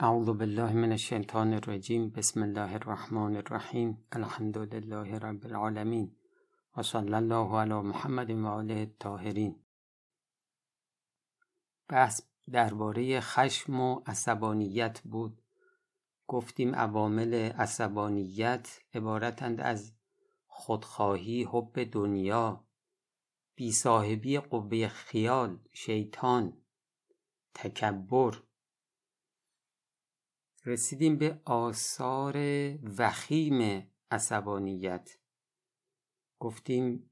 اعوذ بالله من الشیطان الرجیم. بسم الله الرحمن الرحیم. الحمد لله رب العالمین. و صلی الله علی محمد و آله الطاهرین. بحث درباره خشم و عصبانیت بود. گفتیم عوامل عصبانیت عبارتند از خودخواهی حب دنیا بیصاحبی قوه خیال شیطان تکبر رسیدیم به آثار وخیم عصبانیت. گفتیم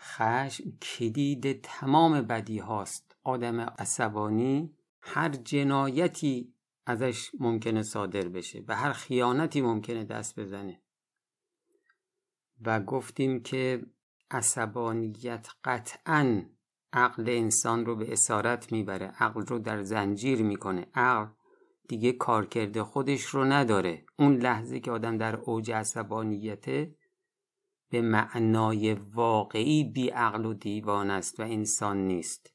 خشم کلید تمام بدی هاست. آدم عصبانی هر جنایتی ازش ممکنه صادر بشه به هر خیانتی ممکنه دست بزنه. و گفتیم که عصبانیت قطعا عقل انسان رو به اسارت می‌بره. عقل رو در زنجیر می‌کنه. عقل دیگه کارکرد خودش رو نداره. اون لحظه که آدم در اوج عصبانیته به معنای واقعی بی عقل و دیوان است و انسان نیست.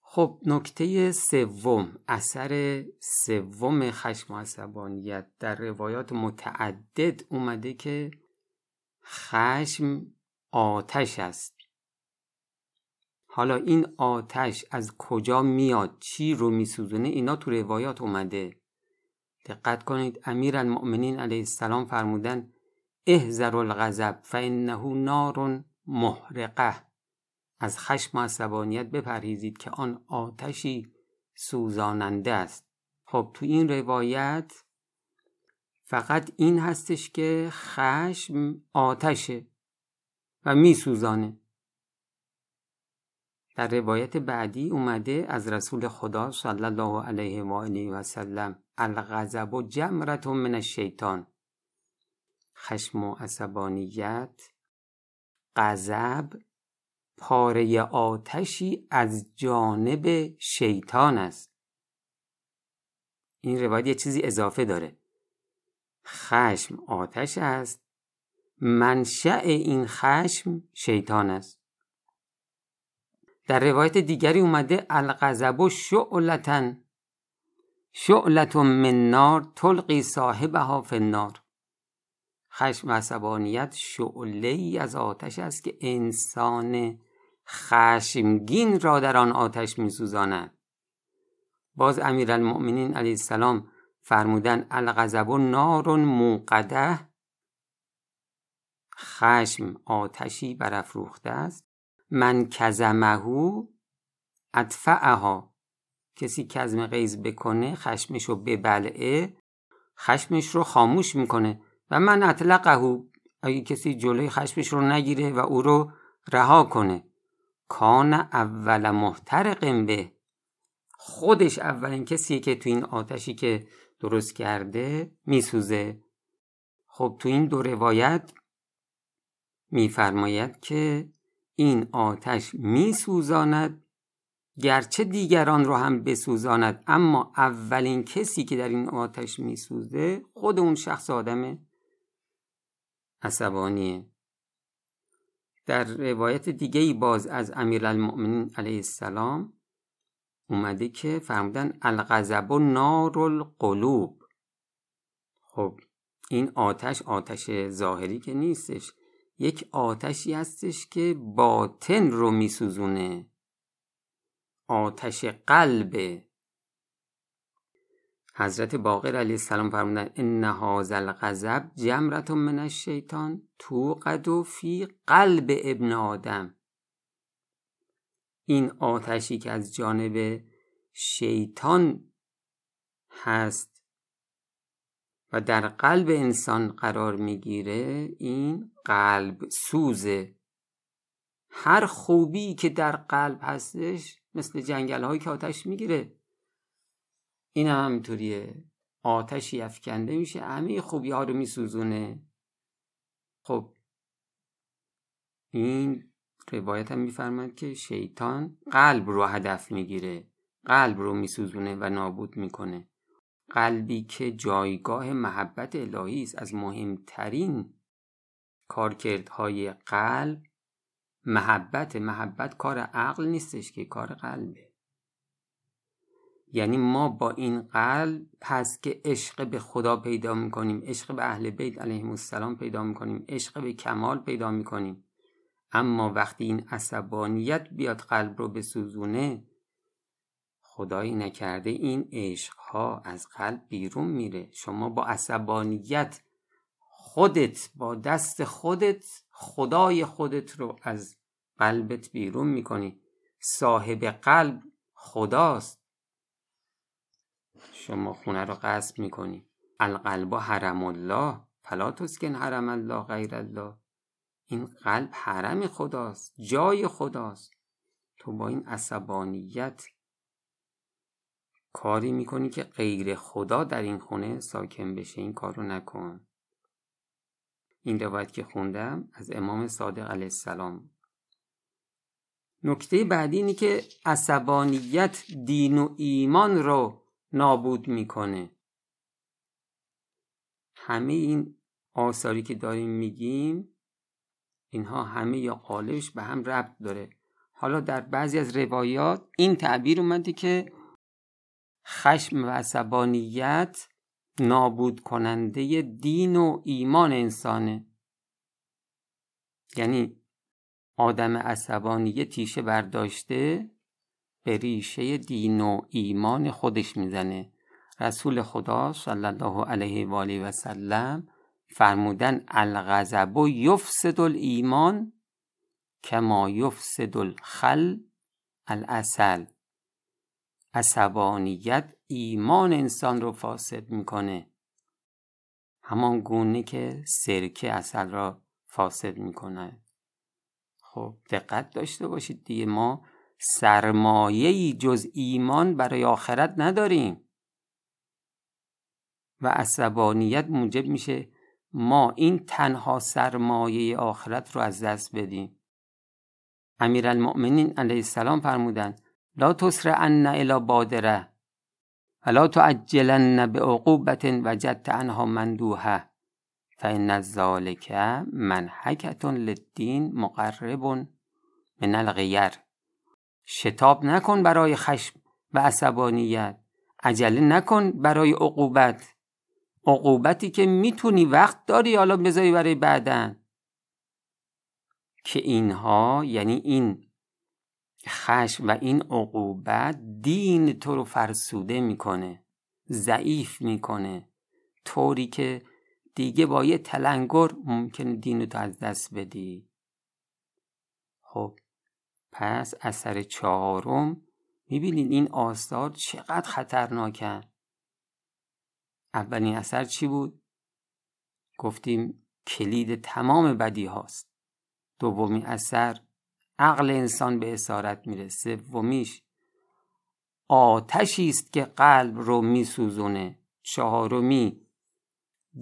خب نکته سوم اثر سوم خشم و عصبانیت در روایات متعدد اومده که خشم آتش است. حالا این آتش از کجا میاد؟ چی رو میسوزونه؟ اینا تو روایات اومده. دقت کنید. امیر المؤمنین علیه السلام فرمودن احذر الغضب فانه نار محرقه. از خشم و عصبانیت بپرهیزید که آن آتشی سوزاننده است. خب تو این روایت فقط این هستش که خشم آتشه و میسوزانه. در روایت بعدی اومده از رسول خدا صلی الله علیه و آله و سلم الغضب جمرت من الشیطان. خشم و عصبانیت غضب پاره آتشی از جانب شیطان است. این روایت یه چیزی اضافه داره. خشم آتش است منشأ این خشم شیطان است. در روایت دیگری اومده الغضب شعلتن. شعلت من نار تلقی صاحبها فی النار. خشم و عصبانیت ای از آتش است که انسان خشمگین را در آن آتش میسوزاند. باز امیرالمؤمنین علیه السلام فرمودن الغضب نار موقده خشم آتشی برافروخته است. من کزمهو ادفعها. کسی کزم غیز بکنه خشمش رو ببلعه خشمش رو خاموش می‌کنه. و من اطلقه اگه کسی جلوی خشمش رو نگیره و او رو رها کنه. کان اول محترق به. خودش اولین کسیه که تو این آتشی که درست کرده میسوزه. خب تو این دو روایت میفرماید که این آتش میسوزاند گرچه دیگران رو هم بسوزاند. اما اولین کسی که در این آتش میسوزه خود اون شخص آدم عصبانیه. در روایت دیگه ای باز از امیرالمؤمنین علیه السلام اومده که فرمودن الغضب نار القلوب خب این آتش آتش ظاهری که نیستش. یک آتشی هستش که باطن رو میسوزونه. آتش قلب. حضرت باقر علیه السلام فرمودن ان هذا الغضب جمرت من الشیطان توقد فی قلب ابن آدم. این آتشی که از جانب شیطان هست و در قلب انسان قرار می‌گیره این قلب سوزه هر خوبی که در قلب هستش مثل جنگل هایی که آتش می‌گیره. این هم همینطوریه آتشی افکنده میشه همه خوبی ها رو میسوزونه. خب این روایت هم میفرماد که شیطان قلب رو هدف می‌گیره. قلب رو میسوزونه و نابود می‌کنه. قلبی که جایگاه محبت الهی است از مهمترین کارکردهای قلب محبت محبت کار عقل نیستش که کار قلبه. یعنی ما با این قلب هست که عشق به خدا پیدا می‌کنیم عشق به اهل بیت علیهم السلام پیدا می‌کنیم عشق به کمال پیدا می‌کنیم. اما وقتی این عصبانیت بیاد قلب رو بسوزونه خدایی نکرده این عشق ها از قلب بیرون میره. شما با عصبانیت خودت با دست خودت خدای خودت رو از قلبت بیرون می‌کنی. صاحب قلب خداست. شما خونه رو قصد می‌کنی. القلب حرم الله. فلا تسکن حرم الله غیر الله. این قلب حرم خداست. جای خداست. تو با این عصبانیت کاری می‌کنی که غیر خدا در این خونه ساکن بشه؟ این کارو نکن. این روایت که خوندم از امام صادق علیه السلام. نکته بعدی اینی که عصبانیت دین و ایمان رو نابود می‌کنه. همه این آثاری که داریم میگیم اینها همه یا قالبش به هم ربط داره. حالا در بعضی از روایات این تعبیر اومده که خشم و عصبانیت نابود کننده دین و ایمان انسانه. یعنی آدم عصبانی تیشه برداشته به ریشه دین و ایمان خودش می‌زنه. رسول خدا صلی الله علیه و آله و سلم فرمودن الغضب یفسد الایمان کما یفسد الخل الاصل عصبانیت ایمان انسان رو فاسد می‌کنه. همان گونه که سرکه اصل را فاسد می‌کنه. خب دقت داشته باشید دیگه. ما سرمایه جز ایمان برای آخرت نداریم. و عصبانیت موجب میشه ما این تنها سرمایه آخرت رو از دست بدیم. امیرالمؤمنین علیه السلام فرمودند لا ان الى بادره ولا تعجلن بعقوبت وجدت عنها مندوحه فان ذلك منحکه للدین مقرب من الغیر شتاب نکن برای خشم و عصبانیت. عجله نکن برای عقوبت. عقوبتی که می‌تونی وقت داری حالا بذاری برای بعدن. که اینها یعنی این خشم و این عقوبت دین تو رو فرسوده می‌کنه ضعیف می‌کنه. طوری که دیگه با یه تلنگر ممکنه دین تو از دست بدی. خب پس اثر چهارم می‌بینید این آثار چقدر خطرناکن اولین اثر چی بود؟ گفتیم کلید تمام بدی هاست دومین اثر عقل انسان به اسارت می‌رسه سومیش آتشی است که قلب رو میسوزونه چهارمی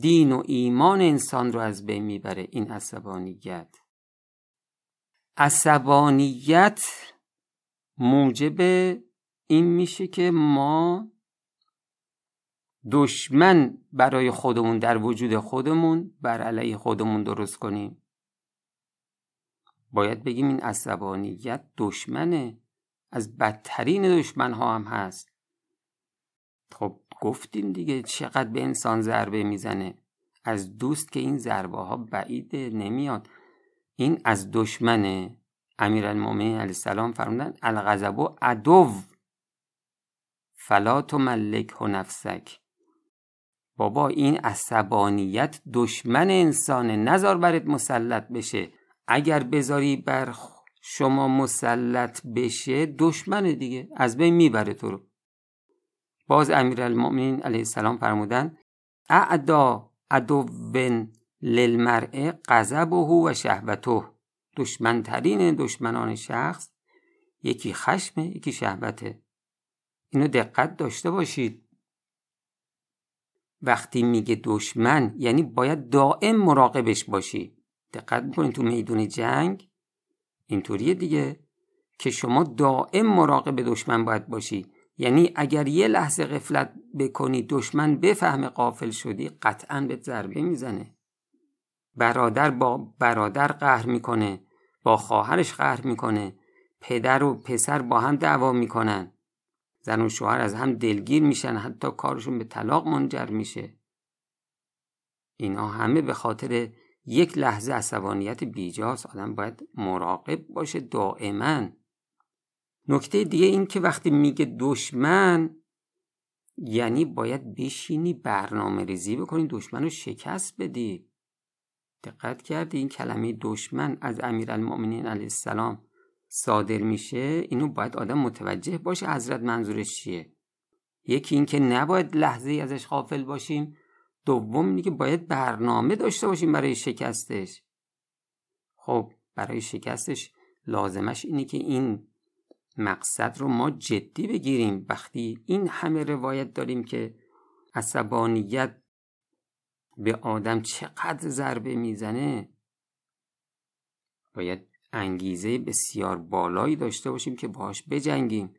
دین و ایمان انسان رو از بین می‌بره. این عصبانیت. عصبانیت موجب این میشه که ما دشمن برای خودمون در وجود خودمون بر علیه خودمون درست کنیم. باید بگیم این عصبانیت دشمنه. از بدترین دشمن ها هم هست. خب گفتیم دیگه چقدر به انسان ضربه می‌زنه. از دوست که این ضربه ها بعیده نمیاد. این از دشمنه. امیرالمومنین علیه السلام فرمودن الغضب و عدو. فلا تملک نفسک. بابا این عصبانیت دشمن انسانه. نزار برات مسلط بشه. اگر بذاری بر شما مسلط بشه دشمن دیگه. از بین می‌بره تو رو. باز امیرالمؤمنین علیه السلام فرمودن اعدا عدوون للمرء غضبه و شهوته. دشمنترین دشمنان شخص یکی خشمه یکی شهوته. اینو دقت داشته باشید. وقتی میگه دشمن یعنی باید دائم مراقبش باشی. دقت می‌کنید تو میدون جنگ؟ اینطوریه دیگه که شما دائم مراقب دشمن باید باشی. یعنی اگر یه لحظه غفلت بکنی دشمن بفهم قافل شدی قطعا به ضربه می‌زنه. برادر با برادر قهر می‌کنه با خواهرش قهر می‌کنه پدر و پسر با هم دعوا می‌کنن. زن و شوهر از هم دلگیر میشن حتی کارشون به طلاق منجر میشه. اینا همه به خاطر یک لحظه عصبانیت بیجاست آدم باید مراقب باشه دائما. نکته دیگه این که وقتی میگه دشمن یعنی باید بشینی برنامه ریزی بکنی دشمن رو شکست بدی. دقت کردی این کلمه دشمن از امیرالمؤمنین علیه السلام صادر میشه؟ اینو باید آدم متوجه باشه حضرت منظورش چیه. یکی اینکه نباید لحظه ای ازش غافل باشیم. دوم اینه که باید برنامه داشته باشیم برای شکستش. خب برای شکستش لازمش اینه که این مقصد رو ما جدی بگیریم. وقتی این همه روایت داریم که عصبانیت به آدم چقدر ضربه می‌زنه باید انگیزه بسیار بالایی داشته باشیم که باش بجنگیم.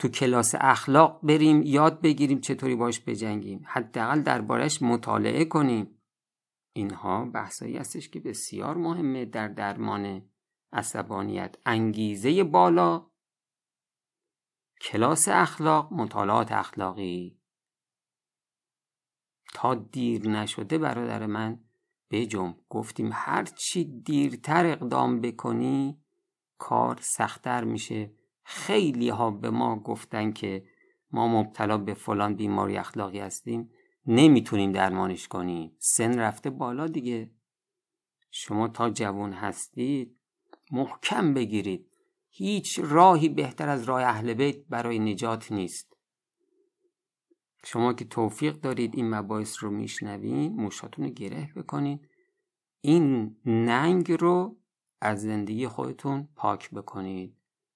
تو کلاس اخلاق بریم یاد بگیریم چطوری باش بجنگیم. حداقل دربارش مطالعه کنیم. اینها بحثایی هستش که بسیار مهمه در درمان عصبانیت. انگیزه بالا. کلاس اخلاق مطالعات اخلاقی. تا دیر نشده برادر من بجم گفتیم هرچی دیرتر اقدام بکنی کار سختتر میشه. خیلی ها به ما گفتن که ما مبتلا به فلان بیماری اخلاقی هستیم نمی‌تونیم درمانش کنیم. سن رفته بالا دیگه. شما تا جوان هستید محکم بگیرید. هیچ راهی بهتر از راه اهل بیت برای نجات نیست. شما که توفیق دارید این مباحث رو میشنوین موشاتون رو گره بکنید. این ننگ رو از زندگی خودتون پاک بکنید.